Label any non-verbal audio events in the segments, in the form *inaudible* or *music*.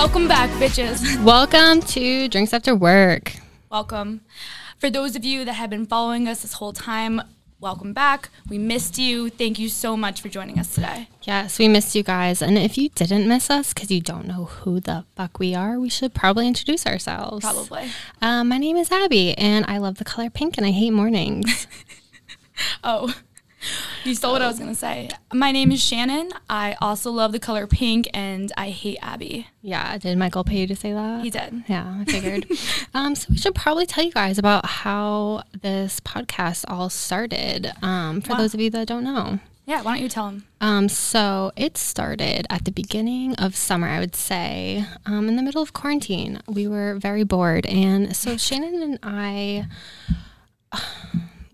Welcome back, bitches. Welcome to Drinks After Work. Welcome. For those of you that have been following us this whole time, welcome back. We missed you. Thank you so much for joining us today. Yes, we missed you guys. And if you didn't miss us because you don't know who the fuck we are, we should probably introduce ourselves. Probably. Um, my name is Abby, and I love the color pink, and I hate mornings. *laughs* Oh, *laughs* you stole what I was going to say. My name is Shannon. I also love the color pink and I hate Abby. yeah, did Michael pay you to say that? He did. Yeah, I figured. *laughs* um, so we should probably tell you guys about how this podcast all started. Um, for Wow. those of you that don't know. Yeah, why don't you tell them? Um, so it started at the beginning of summer, I would say, um, in the middle of quarantine. We were very bored. And so *laughs* Shannon and I,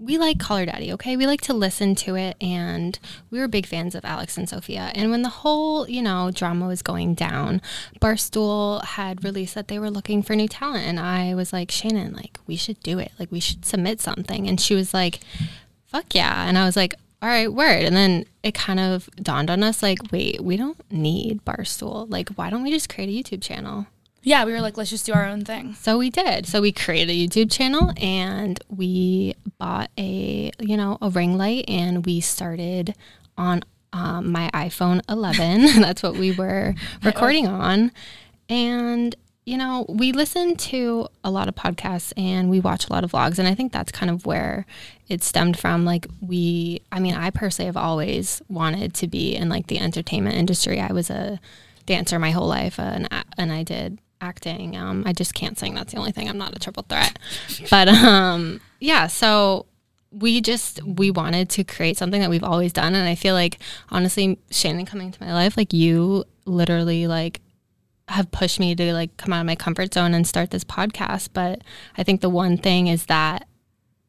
we like Call Her Daddy, okay? We like to listen to it. And we were big fans of Alex and Sophia. And when the whole, you know, drama was going down, Barstool had released that they were looking for new talent. And I was like, Shannon, like, we should do it. Like, we should submit something. And she was like, fuck yeah. And I was like, all right, word. And then it kind of dawned on us like, wait, we don't need Barstool. Like, why don't we just create a YouTube channel? Yeah, we were like, let's just do our own thing. So we did. So we created a YouTube channel and we bought a, you know, a ring light and we started on um, my iPhone 11. *laughs* That's what we were *laughs* recording on. And, you know, we listen to a lot of podcasts and we watch a lot of vlogs. And I think that's kind of where it stemmed from. Like, we, I mean, I personally have always wanted to be in like the entertainment industry. I was a dancer my whole life uh, and, and I did acting. Um, I just can't sing. That's the only thing. I'm not a triple threat. *laughs* But um, yeah, so we just we wanted to create something that we've always done and i feel like honestly shannon coming into my life like you literally like have pushed me to like come out of my comfort zone and start this podcast but i think the one thing is that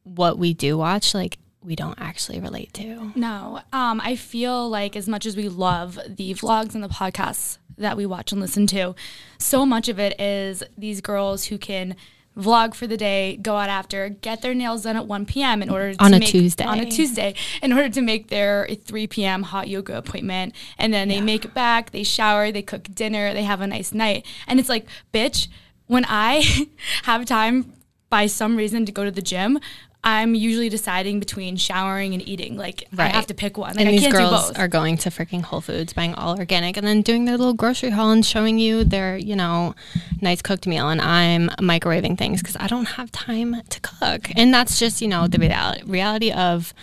what we do watch like we don't actually relate to No, um, I feel like as much as we love the vlogs and the podcasts that we watch and listen to, so much of it is these girls who can vlog for the day, go out after, get their nails done at 1 p.m. in order On to a make, Tuesday. on a Tuesday in order to make their 3 p.m. hot yoga appointment, and then they make it back, they shower, they cook dinner, they have a nice night, and it's like, bitch, when I *laughs* have time by some reason to go to the gym. I'm usually deciding between showering and eating. Like I have to pick one. Like and I these can't do girls both. are going to freaking Whole Foods, buying all organic, and then doing their little grocery haul and showing you their, you know, nice cooked meal. And I'm microwaving things because I don't have time to cook. And that's just, you know, the reality of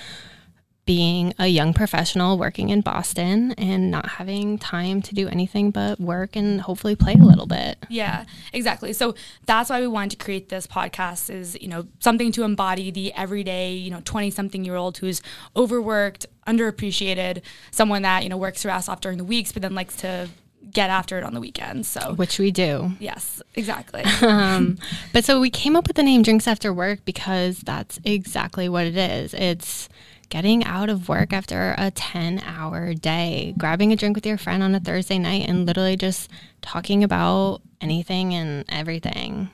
being a young professional working in Boston and not having time to do anything but work and hopefully play a little bit. Yeah, exactly. So that's why we wanted to create this podcast is, you know, something to embody the everyday, you know, 20 something year old who's overworked, underappreciated, someone that, you know, works their ass off during the weeks, but then likes to get after it on the weekends. So Which we do. yes, exactly. *laughs* um, but so we came up with the name Drinks After Work because that's exactly what it is. It's getting out of work after a 10 hour day, grabbing a drink with your friend on a Thursday night, and literally just talking about anything and everything.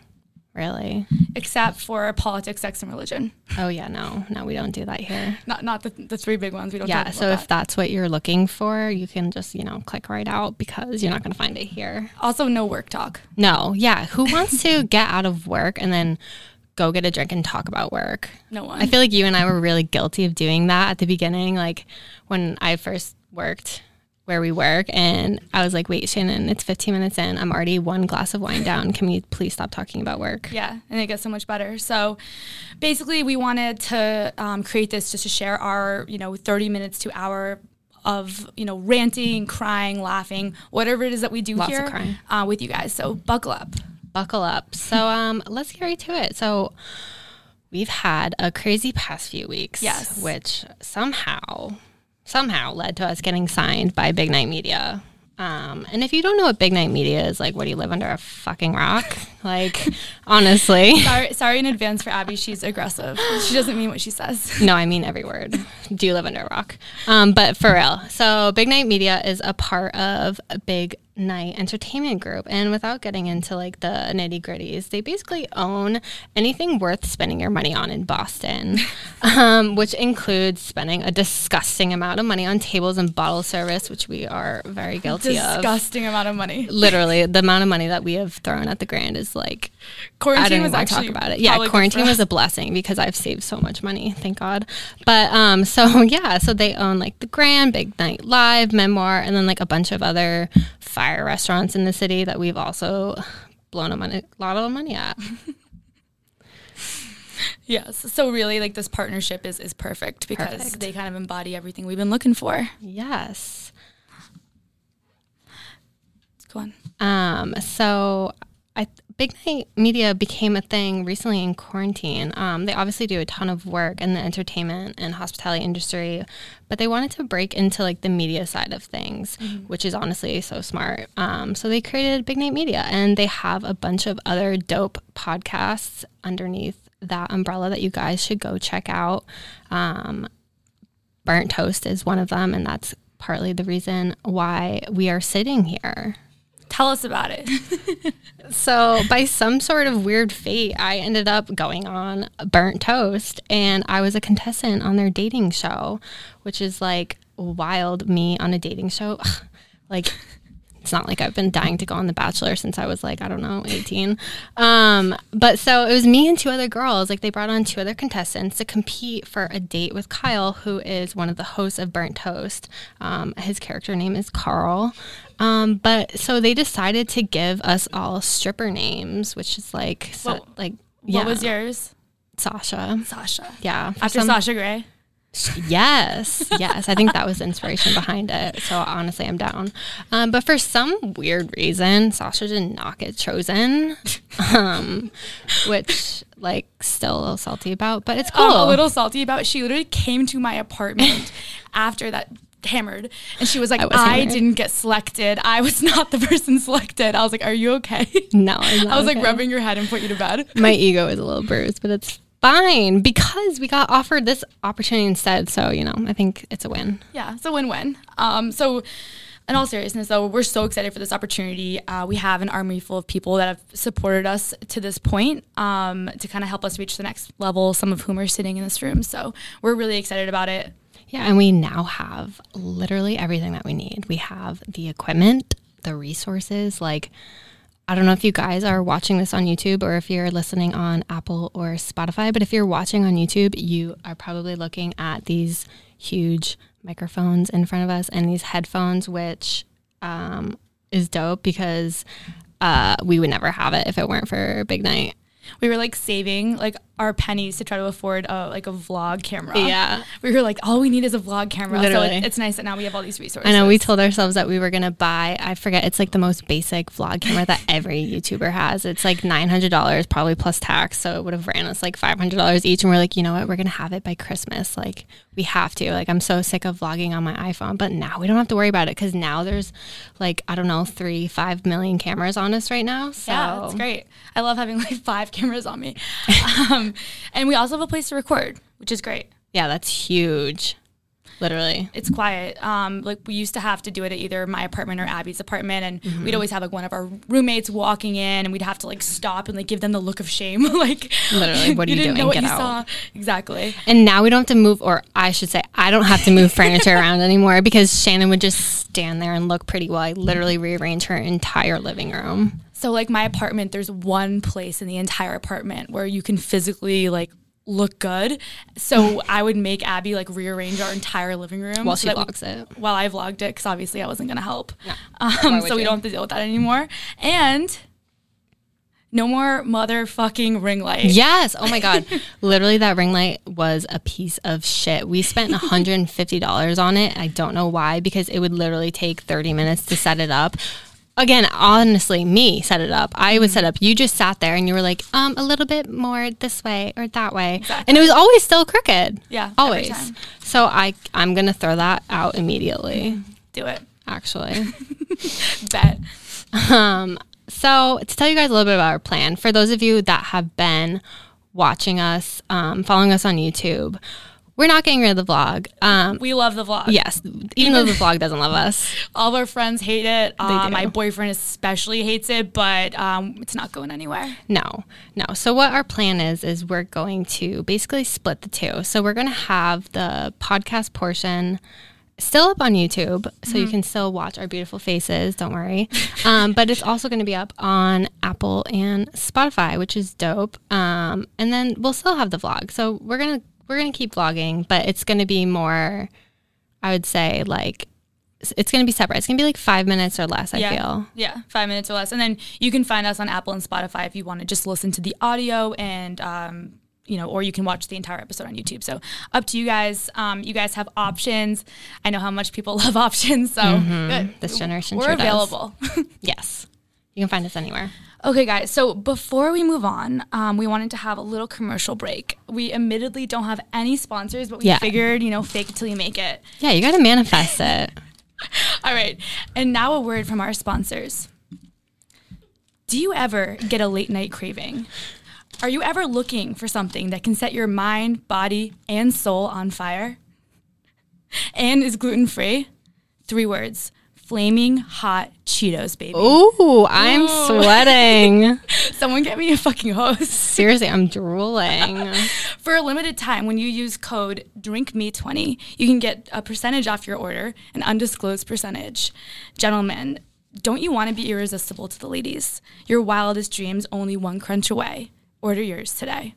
Really? Except for politics, sex, and religion. Oh, yeah, no, no, we don't do that here. Not not the, the three big ones. We don't Yeah, so that. if that's what you're looking for, you can just, you know, click right out because you're not going to find it here. also no work talk. No, yeah. Who wants to get out of work and then go get a drink and talk about work? No one. I feel like you and I were really guilty of doing that at the beginning, like when I first worked where we work. And I was like, wait, Shannon, it's 15 minutes in. I'm already one glass of wine down. Can we please stop talking about work? Yeah, and it gets so much better. So basically, we wanted to um, create this just to share our, you know, 30 minutes to hour of, you know, ranting, crying, laughing, whatever it is that we do Lots here. Uh, with you guys. So buckle up. Buckle up. So um, let's get right to it. So we've had a crazy past few weeks. Yes. Which somehow, somehow led to us getting signed by Big Night Media. Um, and if you don't know what Big Night Media is, like, what do you live under a fucking rock? *laughs* Like, honestly. *laughs* Sorry, sorry in advance for Abby. She's aggressive. She doesn't mean what she says. *laughs* No, I mean every word. Do you live under a rock. Um, but for real. So Big Night Media is a part of Big night entertainment group. And without getting into like the nitty gritties, they basically own anything worth spending your money on in Boston, *laughs* um, which includes spending a disgusting amount of money on tables and bottle service, which we are very guilty Disgusting of. Disgusting amount of money. *laughs* Literally, the amount of money that we have thrown at the Grand is like quarantine I don't even want to talk about it. Yeah, quarantine was a *laughs* blessing because I've saved so much money, thank God. But um, so yeah, so they own like the Grand, Big Night Live, Memoir, and then like a bunch of other fire restaurants in the city that we've also blown a, money, a lot of money at. *laughs* yes. So really like this partnership is is perfect because perfect. they kind of embody everything we've been looking for. Yes. Go on. Um, so I Big Night Media became a thing recently in quarantine. Um, they obviously do a ton of work in the entertainment and hospitality industry, but they wanted to break into like the media side of things, mm-hmm. which is honestly so smart. Um, so they created Big Night Media, and they have a bunch of other dope podcasts underneath that umbrella that you guys should go check out. Um, Burnt Toast is one of them, and that's partly the reason why we are sitting here. Tell us about it. *laughs* so, by some sort of weird fate, I ended up going on Burnt Toast and I was a contestant on their dating show, which is like wild me on a dating show. like, it's not like I've been dying to go on The Bachelor since I was like, I don't know, 18. Um, but so it was me and two other girls. Like they brought on two other contestants to compete for a date with Kyle, who is one of the hosts of Burnt Toast. Um, his character name is Carl. Um, but so they decided to give us all stripper names, which is like, so, what, like, yeah. What was yours? Sasha. Sasha. Yeah. After some, Sasha Grey. Yes, yes. I think that was the inspiration behind it. So honestly, I'm down. Um, but for some weird reason, Sasha did not get chosen, um, which like still a little salty about. But it's cool. Um, a little salty about. She literally came to my apartment *laughs* after that hammered and she was like I, I, didn't get selected i was *laughs* not the person selected i was like are you okay no *laughs* i was okay. like rubbing your head and put you to bed my ego is a little bruised but it's fine because we got offered this opportunity instead. So, you know, I think it's a win. Yeah, it's a win win. Um, so, in all seriousness, though, we're so excited for this opportunity. Uh, we have an army full of people that have supported us to this point um, to kind of help us reach the next level, some of whom are sitting in this room. So, we're really excited about it. Yeah, and we now have literally everything that we need. We have the equipment, the resources, like, I don't know if you guys are watching this on YouTube or if you're listening on Apple or Spotify, but if you're watching on YouTube, you are probably looking at these huge microphones in front of us and these headphones, which um, is dope because uh, we would never have it if it weren't for Big Night we were like saving like our pennies to try to afford a like a vlog camera. Yeah, we were like, all we need is a vlog camera. Literally. So it, it's nice that now we have all these resources. I know we told ourselves that we were gonna buy. I forget. It's like the most basic vlog camera that every *laughs* YouTuber has. It's like nine hundred dollars, probably plus tax. So it would have ran us like five hundred dollars each. And we're like, you know what? We're gonna have it by Christmas. Like we have to. Like I'm so sick of vlogging on my iPhone, but now we don't have to worry about it because now there's like I don't know three, five million cameras on us right now. So yeah, that's great. I love having like five cameras on me, um, and we also have a place to record, which is great. Yeah, that's huge. Literally. It's quiet. Um, like we used to have to do it at either my apartment or Abby's apartment, and mm-hmm. we'd always have like one of our roommates walking in, and we'd have to like stop and like give them the look of shame, *laughs* like literally, what are you, you didn't doing? Know what Get you out. Saw. Exactly. And now we don't have to move, or I should say, I don't have to move furniture *laughs* around anymore because Shannon would just stand there and look pretty while I literally rearrange her entire living room. So like my apartment, there's one place in the entire apartment where you can physically like look good. So *laughs* I would make Abby like rearrange our entire living room while so she vlogs we, it. While I vlogged it, because obviously I wasn't gonna help. Um, so you? we don't have to deal with that anymore. And no more motherfucking ring light. Yes. Oh my God. *laughs* Literally, that ring light was a piece of shit. We spent *laughs* $150 on it. I don't know why, because it would literally take 30 minutes to set it up again, honestly, me set it up. I would set up. You just sat there and you were like, um, a little bit more this way or that way, exactly. and it was always still crooked. Yeah, always. So I, I'm gonna throw that out immediately. Do it. Actually, *laughs* bet. Um. So to tell you guys a little bit about our plan, for those of you that have been watching us, um, following us on YouTube we're not getting rid of the vlog. Um, We love the vlog. yes, even though the vlog doesn't love us. *laughs* All of our friends hate it. Uh, my boyfriend especially hates it, but um, it's not going anywhere. No, no. So what our plan is is we're going to basically split the two. So we're going to have the podcast portion still up on YouTube, so you can still watch our beautiful faces. Don't worry. Um, but it's also going to be up on Apple and Spotify, which is dope. Um, and then we'll still have the vlog. So we're gonna we're gonna keep vlogging, but it's going to be more. I would say like it's going to be separate. It's going to be like five minutes or less. I yeah. feel. Yeah, five minutes or less. And then you can find us on Apple and Spotify if you want to just listen to the audio and, um, you know, or you can watch the entire episode on YouTube. So up to you guys. Um, you guys have options. I know how much people *laughs* love options. So good. This generation we're sure available. *laughs* Yes. You can find us anywhere. Okay, guys. So before we move on, um, we wanted to have a little commercial break. We admittedly don't have any sponsors, but we Yeah. figured, you know, fake it till you make it. Yeah, you got to manifest it. *laughs* All right. And now a word from our sponsors. Do you ever get a late night craving? Are you ever looking for something that can set your mind, body, and soul on fire? And is gluten free? Three words flaming hot Cheetos, baby. Ooh, I'm sweating. *laughs* Someone get me a fucking hose. *laughs* Seriously, I'm drooling. *laughs* For a limited time, when you use code DRINKME20, you can get a percentage off your order, an undisclosed percentage. Gentlemen, don't you want to be irresistible to the ladies? Your wildest dreams only one crunch away. Order yours today.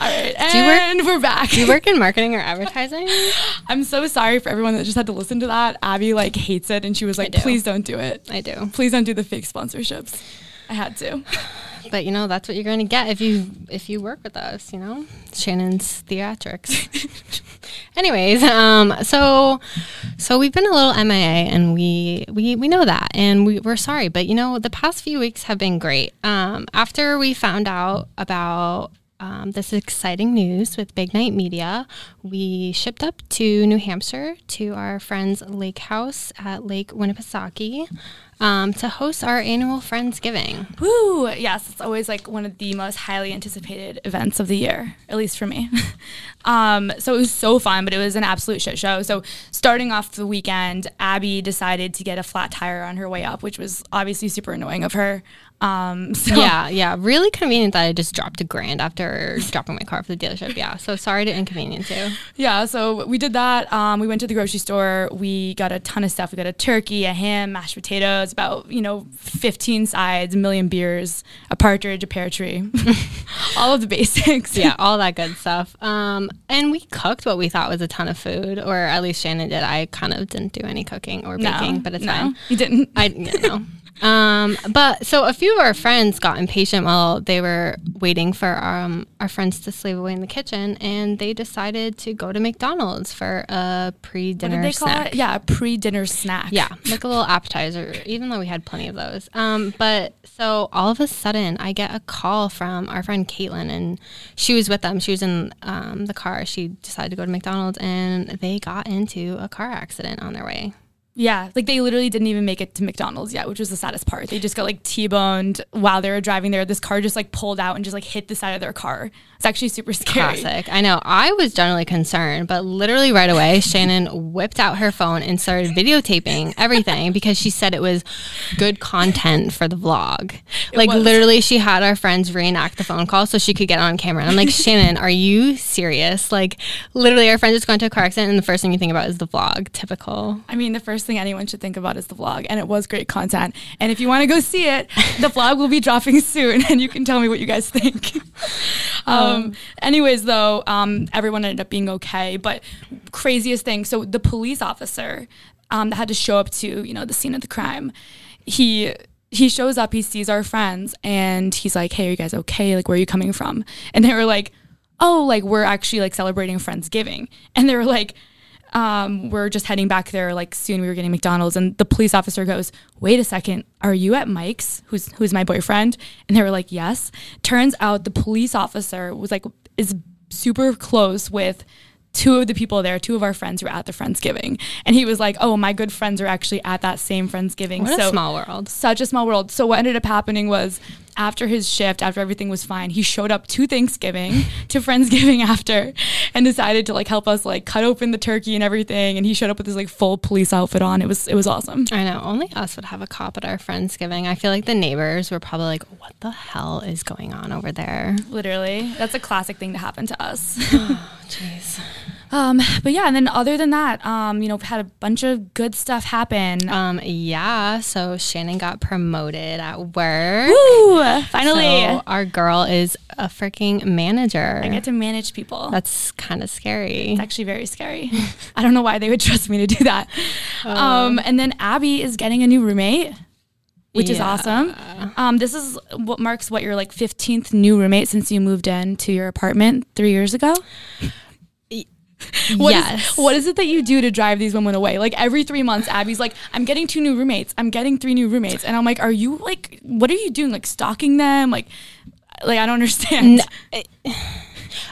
All right, you work- and we're back. Do you work in marketing or *laughs* advertising? I'm so sorry for everyone that just had to listen to that. Abby like hates it, and she was like, do. "Please don't do it. I do. Please don't do the fake sponsorships." I had to. *sighs* But you know, that's what you're going to get if you if you work with us, you know? Shannon's theatrics. *laughs* Anyways, um so so we've been a little MIA and we we we know that and we we're sorry, but you know, the past few weeks have been great. Um after we found out about um, this exciting news with Big Night Media. We shipped up to New Hampshire to our friend's lake house at Lake Winnipesaukee um, to host our annual Friendsgiving. Woo! Yes, it's always like one of the most highly anticipated events of the year, at least for me. *laughs* um, so it was so fun, but it was an absolute shit show. So starting off the weekend, Abby decided to get a flat tire on her way up, which was obviously super annoying of her. Um, *laughs* so Yeah, yeah. Really convenient that I just dropped a grand after dropping my car for the dealership. Yeah. So sorry to inconvenience you. Yeah, so we did that. Um, we went to the grocery store. We got a ton of stuff. We got a turkey, a ham, mashed potatoes, about you know, fifteen sides, a million beers, a partridge, a pear tree, *laughs* all of the basics. Yeah, *laughs* all that good stuff. Um, and we cooked what we thought was a ton of food, or at least Shannon did. I kind of didn't do any cooking or no, baking, but it's no, fine. you didn't. I yeah, no. Um, but so a few of our friends got impatient while they were waiting for um, our friends to slave away in the kitchen, and they decided to go to McDonald's for a pre-dinner did they call snack. it? Yeah, a pre-dinner snack. Yeah, like a little appetizer, even though we had plenty of those. Um, but so all of a sudden, I get a call from our friend Caitlin, and she was with them. She was in um, the car. She decided to go to McDonald's, and they got into a car accident on their way. Yeah, like they literally didn't even make it to McDonald's yet, which was the saddest part. They just got like T-boned while they were driving there. This car just like pulled out and just like hit the side of their car. It's actually super scary. Classic. I know. I was generally concerned, but literally right away, *laughs* Shannon whipped out her phone and started videotaping everything because she said it was good content for the vlog. like was. literally, she had our friends reenact the phone call so she could get on camera. And I'm like, *laughs* Shannon, are you serious? Like literally, our friend just got into a car accident, and the first thing you think about is the vlog. Typical. I mean, the first thing anyone should think about is the vlog, and it was great content. And if you want to go see it, the vlog will be dropping *laughs* soon, and you can tell me what you guys think. *laughs* um, anyways, though, um, everyone ended up being okay. But craziest thing, so the police officer um, that had to show up to you know the scene of the crime, he he shows up, he sees our friends, and he's like, "Hey, are you guys okay? Like, where are you coming from?" And they were like, "Oh, like we're actually like celebrating Friendsgiving," and they were like um, we're just heading back there like soon we were getting McDonald's and the police officer goes, wait a second, are you at Mike's? Who's who's my boyfriend? And they were like, yes. Turns out the police officer was like is super close with two of the people there, two of our friends who were at the Friendsgiving. And he was like, Oh, my good friends are actually at that same Friendsgiving. What so a small world. such a small world. So what ended up happening was after his shift, after everything was fine, he showed up to Thanksgiving, *laughs* to Friendsgiving after, and decided to like help us like cut open the turkey and everything. And he showed up with his like full police outfit on. It was it was awesome. I know. Only us would have a cop at our Friendsgiving. I feel like the neighbors were probably like, what the hell is going on over there? Literally, that's a classic thing to happen to us. *sighs* Oh, jeez. Um, but yeah, and then other than that, um, you know, had a bunch of good stuff happen. Um, yeah. So Shannon got promoted at work. Woo! *laughs* Finally, So our girl is a freaking manager. I get to manage people. That's kind of scary. It's actually very scary. *laughs* I don't know why they would trust me to do that. Um, and then Abby is getting a new roommate, which is awesome. Um, this is what marks what your like 15th new roommate since you moved in to your apartment three years ago. *laughs* What is- yes. what is it that you do to drive these women away? Like every three months, Abby's like, I'm getting two new roommates. I'm getting three new roommates. And I'm like, are you like, what are you doing? Like stalking them? Like, like I don't understand.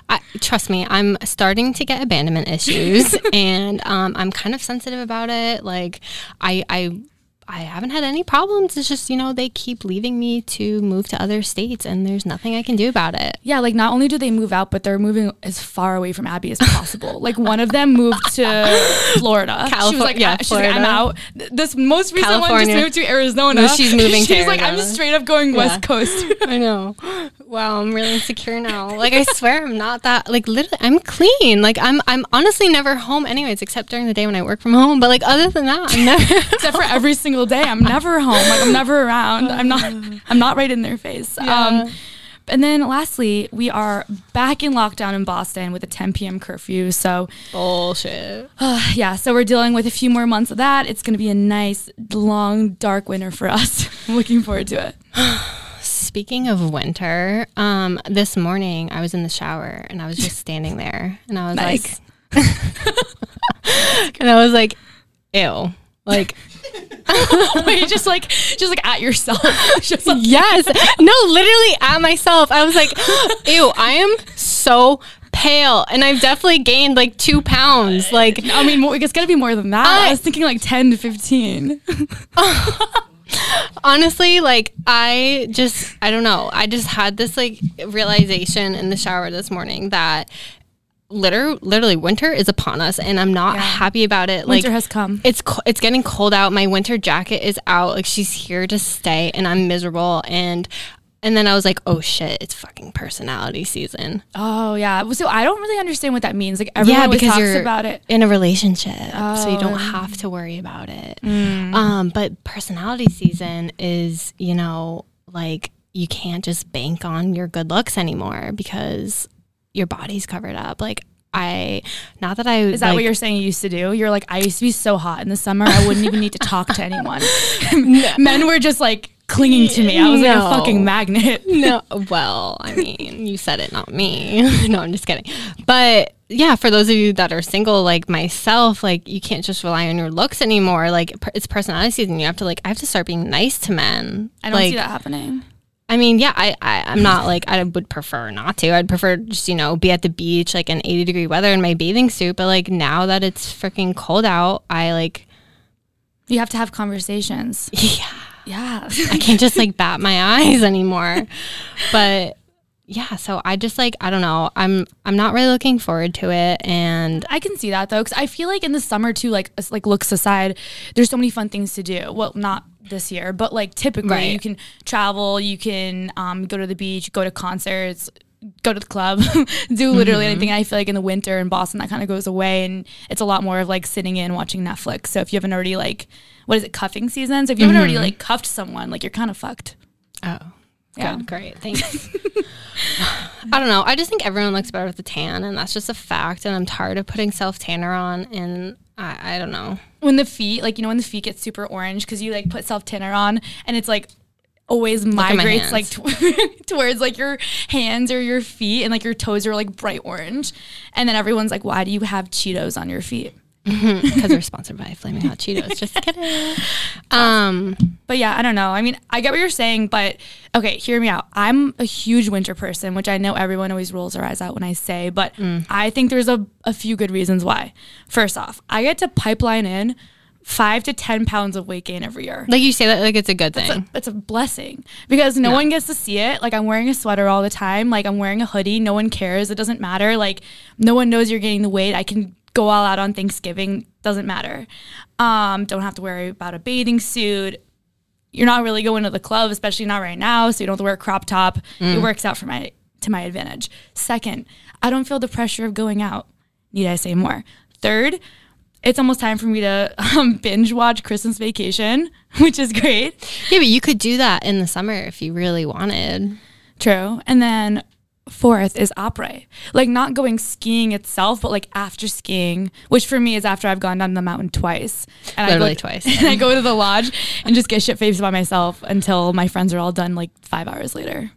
I, trust me, I'm starting to get abandonment issues, *laughs* and um, I'm kind of sensitive about it. Like, I, I, I haven't had any problems. It's just you know they keep leaving me to move to other states, and there's nothing I can do about it. Yeah, like not only do they move out, but they're moving as far away from Abby as possible. like one of them moved to *laughs* Florida. she was like, yeah, "Ah," she's like, I'm out. This most recent one just moved to Arizona. No, she's moving *laughs* to She's like, I'm just straight up going West Coast. *laughs* I know. Wow, I'm really insecure now. Like I swear, I'm not that. Like literally, I'm clean. Like I'm, I'm honestly never home anyways, except during the day when I work from home. But like other than that, I'm never. Except for every single day, I'm never home. Like I'm never around. I'm not. *laughs* I'm not right in their face. Yeah. Um, and then lastly, we are back in lockdown in Boston with a 10 p.m. curfew. So Bullshit. *sighs* yeah, so we're dealing with a few more months of that. It's going to be a nice, long, dark winter for us. *laughs* I'm looking forward to it. *sighs* Speaking of winter, um, this morning I was in the shower and I was just *laughs* standing there and I was Nice. like, and I was like, ew. Like, *laughs* Wait, just like, just like at yourself. *laughs* just like, yes. *laughs* No, literally at myself. I was like, ew, I am so pale and I've definitely gained like two pounds. Like, I mean, more- it's got to be more than that. I, I- was thinking like 10 to 15. honestly, like, I just, I don't know. I just had this like realization in the shower this morning that. Liter- literally, winter is upon us, and I'm not Yeah. happy about it. Winter like, has come. it's it's getting cold out. My winter jacket is out. Like she's here to stay, and I'm miserable. And and then I was like, oh shit, it's fucking personality season. Oh, yeah. So I don't really understand what that means. Like, everyone always talks about it. in a relationship, so you Oh. don't have to worry about it. Mm. Um, but personality season is, you know, like you can't just bank on your good looks anymore because your body's covered up. Like I, not that I Is that like, what you're saying you used to do? You're like, I used to be so hot in the summer, I wouldn't even need to talk to anyone. *laughs* Men were just like clinging to me. I was like a fucking magnet. *laughs* no well i mean you said it not me *laughs* no i'm just kidding but yeah for those of you that are single like myself like you can't just rely on your looks anymore like it's personality season you have to like i have to start being nice to men I don't like, see that happening. I mean yeah I, I i'm not like i would prefer not to i'd prefer just you know be at the beach like in 80 degree weather in my bathing suit but like now that it's freaking cold out i like You have to have conversations. *laughs* yeah Yeah. I can't just like bat my eyes anymore. But yeah, so I just like I don't know. I'm I'm not really looking forward to it and I can see that though, because I feel like in the summer too, like like looks aside, there's so many fun things to do. Well, not this year, but like typically Right. you can travel, you can um, go to the beach, go to concerts, go to the club, *laughs* do literally anything. I feel like in the winter in Boston that kind of goes away, and it's a lot more of like sitting in watching Netflix. So if you haven't already like, what is it, cuffing season? So if you haven't already like cuffed someone, like you're kind of fucked. oh Yeah. good, great. Thanks. *laughs* I don't know. I just think everyone looks better with a tan and that's just a fact and I'm tired of putting self tanner on and I, I don't know. when the feet, like you know, when the feet get super orange because you like put self tanner on and it's like always migrates like tw- *laughs* towards like your hands or your feet and like your toes are like bright orange. And then everyone's like why do you have cheetos on your feet Because we're sponsored by Flaming Hot Cheetos. *laughs* Just kidding. Um but yeah i don't know i mean i get what you're saying but okay hear me out i'm a huge winter person which i know everyone always rolls their eyes out when i say but Mm. i think there's a, a few good reasons why first off i get to pipeline in five to 10 pounds of weight gain every year. Like you say that like it's a good thing. It's a, it's a blessing because no one gets to see it. Like I'm wearing a sweater all the time. Like I'm wearing a hoodie. No one cares. It doesn't matter. Like no one knows you're gaining the weight. I can go all out on Thanksgiving. Doesn't matter. Um, don't have to worry about a bathing suit. You're not really going to the club, especially not right now. So you don't have to wear a crop top. It works out for my to my advantage. Second, I don't feel the pressure of going out. Need I say more? Third, it's almost time for me to *laughs* um, binge watch Christmas Vacation, *laughs* which is great. yeah, but you could do that in the summer if you really wanted. True. And then fourth is après. Like not going skiing itself, but like after skiing, which for me is after I've gone down the mountain twice. And Literally I go, twice. And *laughs* I go to the lodge and just get shit faced by myself until my friends are all done like five hours later.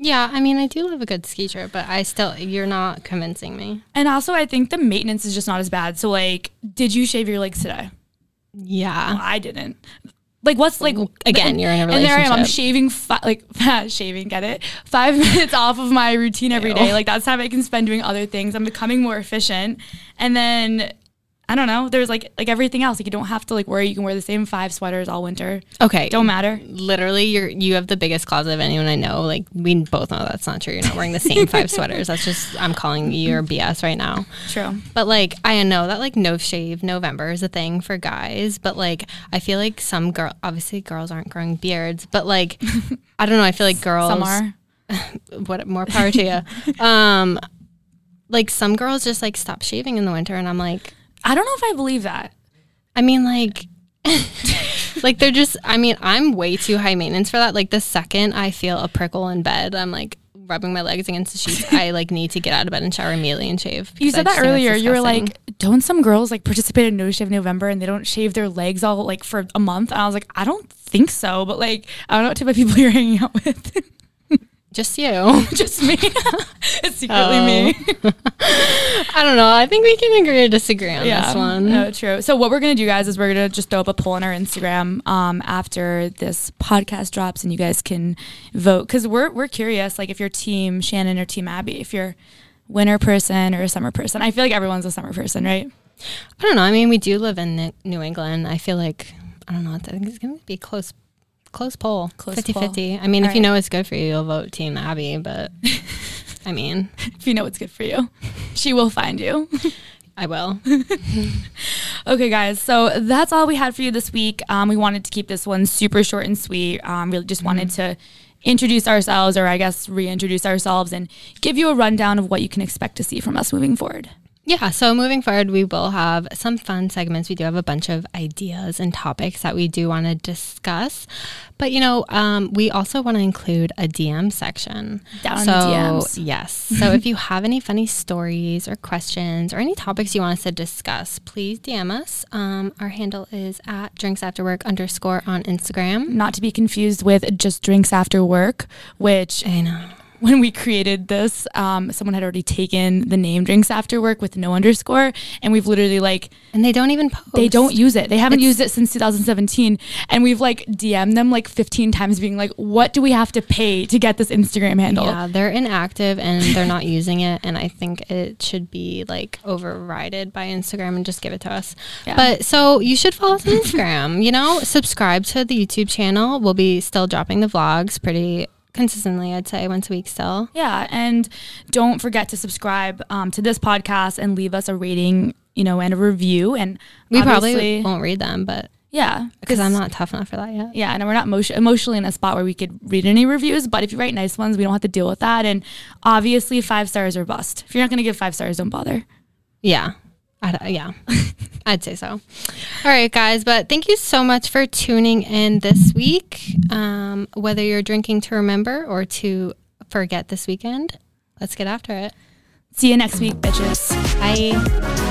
Yeah, I mean I do love a good ski trip, but I still you're not convincing me. And also I think the maintenance is just not as bad. So like, did you shave your legs today? Yeah. I didn't. Like what's like Again, you're in a relationship and there I am. I'm shaving fi- like *laughs* shaving. Get it? Five *laughs* minutes off of my routine every day. Ew. Like that's time I can spend doing other things. I'm becoming more efficient. And then I don't know. There's like like everything else. Like you don't have to like worry. You can wear the same five sweaters all winter. Okay. Don't matter. Literally, you're you have the biggest closet of anyone I know. Like we both know that's not true. You're not wearing the same five *laughs* sweaters. That's just I'm calling you your BS right now. True. But like I know that like no shave November is a thing for guys, but like I feel like some girl obviously girls aren't growing beards, but like *laughs* I don't know, I feel like girls Some are. *laughs* what more power to you. Um like some girls just like stop shaving in the winter and I'm like I don't know if I believe that. I mean like *laughs* like they're just I mean I'm way too high maintenance for that. Like the second I feel a prickle in bed, I'm like rubbing my legs against the sheets. I like need to get out of bed and shower immediately and shave. You said that earlier. You were like, don't some girls like participate in No Shave November and they don't shave their legs all like for a month? And I was like, I don't think so. But like, I don't know what type of people *laughs* you're hanging out with. Just you. *laughs* Just me. *laughs* it's secretly me. *laughs* I don't know. I think we can agree to disagree on this one. No, true. So what we're gonna do, guys, is we're gonna just throw up a poll on our Instagram um, after this podcast drops, and you guys can vote because we're we're curious, like if you're Team Shannon or Team Abby, if you're winter person or a summer person. I feel like everyone's a summer person, right? I don't know. I mean, we do live in New England. I feel like I don't know. I think it's going to be close, close poll, Close 50 poll. 50. I mean, All if you right. know it's good for you, you'll vote Team Abby. But *laughs* I mean, If you know what's good for you, she will find you. I will. *laughs* Okay, guys. So that's all we had for you this week. Um, we wanted to keep this one super short and sweet. Um, really just wanted to introduce ourselves, or I guess reintroduce ourselves, and give you a rundown of what you can expect to see from us moving forward. Yeah, so moving forward, we will have some fun segments. We do have a bunch of ideas and topics that we do want to discuss. But, you know, um, we also want to include a DM section. Down so, DMs. Yes. So if you have any funny stories or questions or any topics you want us to discuss, please DM us. Um, our handle is at drinks after work underscore on Instagram. Not to be confused with just drinks after work, which I know. *laughs* when we created this, um, someone had already taken the name drinks after work with no underscore, and we've literally like And they don't even post. they don't use it. They haven't It's- used it since 2017, and we've like DM'd them like 15 times, being like, "What do we have to pay to get this Instagram handle?" Yeah, they're inactive and they're not using it. And I think it should be like overrided by Instagram and just give it to us. Yeah. But so you should follow us on Instagram, you know, subscribe to the YouTube channel. We'll be still dropping the vlogs pretty consistently, I'd say once a week still. Yeah, and don't forget to subscribe um, to this podcast and leave us a rating, you know, and a review. And We probably won't read them, but yeah, because I'm not tough enough for that yet. Yeah, and we're not emotion- emotionally in a spot where we could read any reviews. But if you write nice ones, we don't have to deal with that. And obviously, five stars are bust. If you're not going to give five stars, don't bother. Yeah. I'd, yeah, I'd say so. All right, guys. But thank you so much for tuning in this week. Um, whether you're drinking to remember or to forget this weekend, let's get after it. See you next week, bitches. Bye.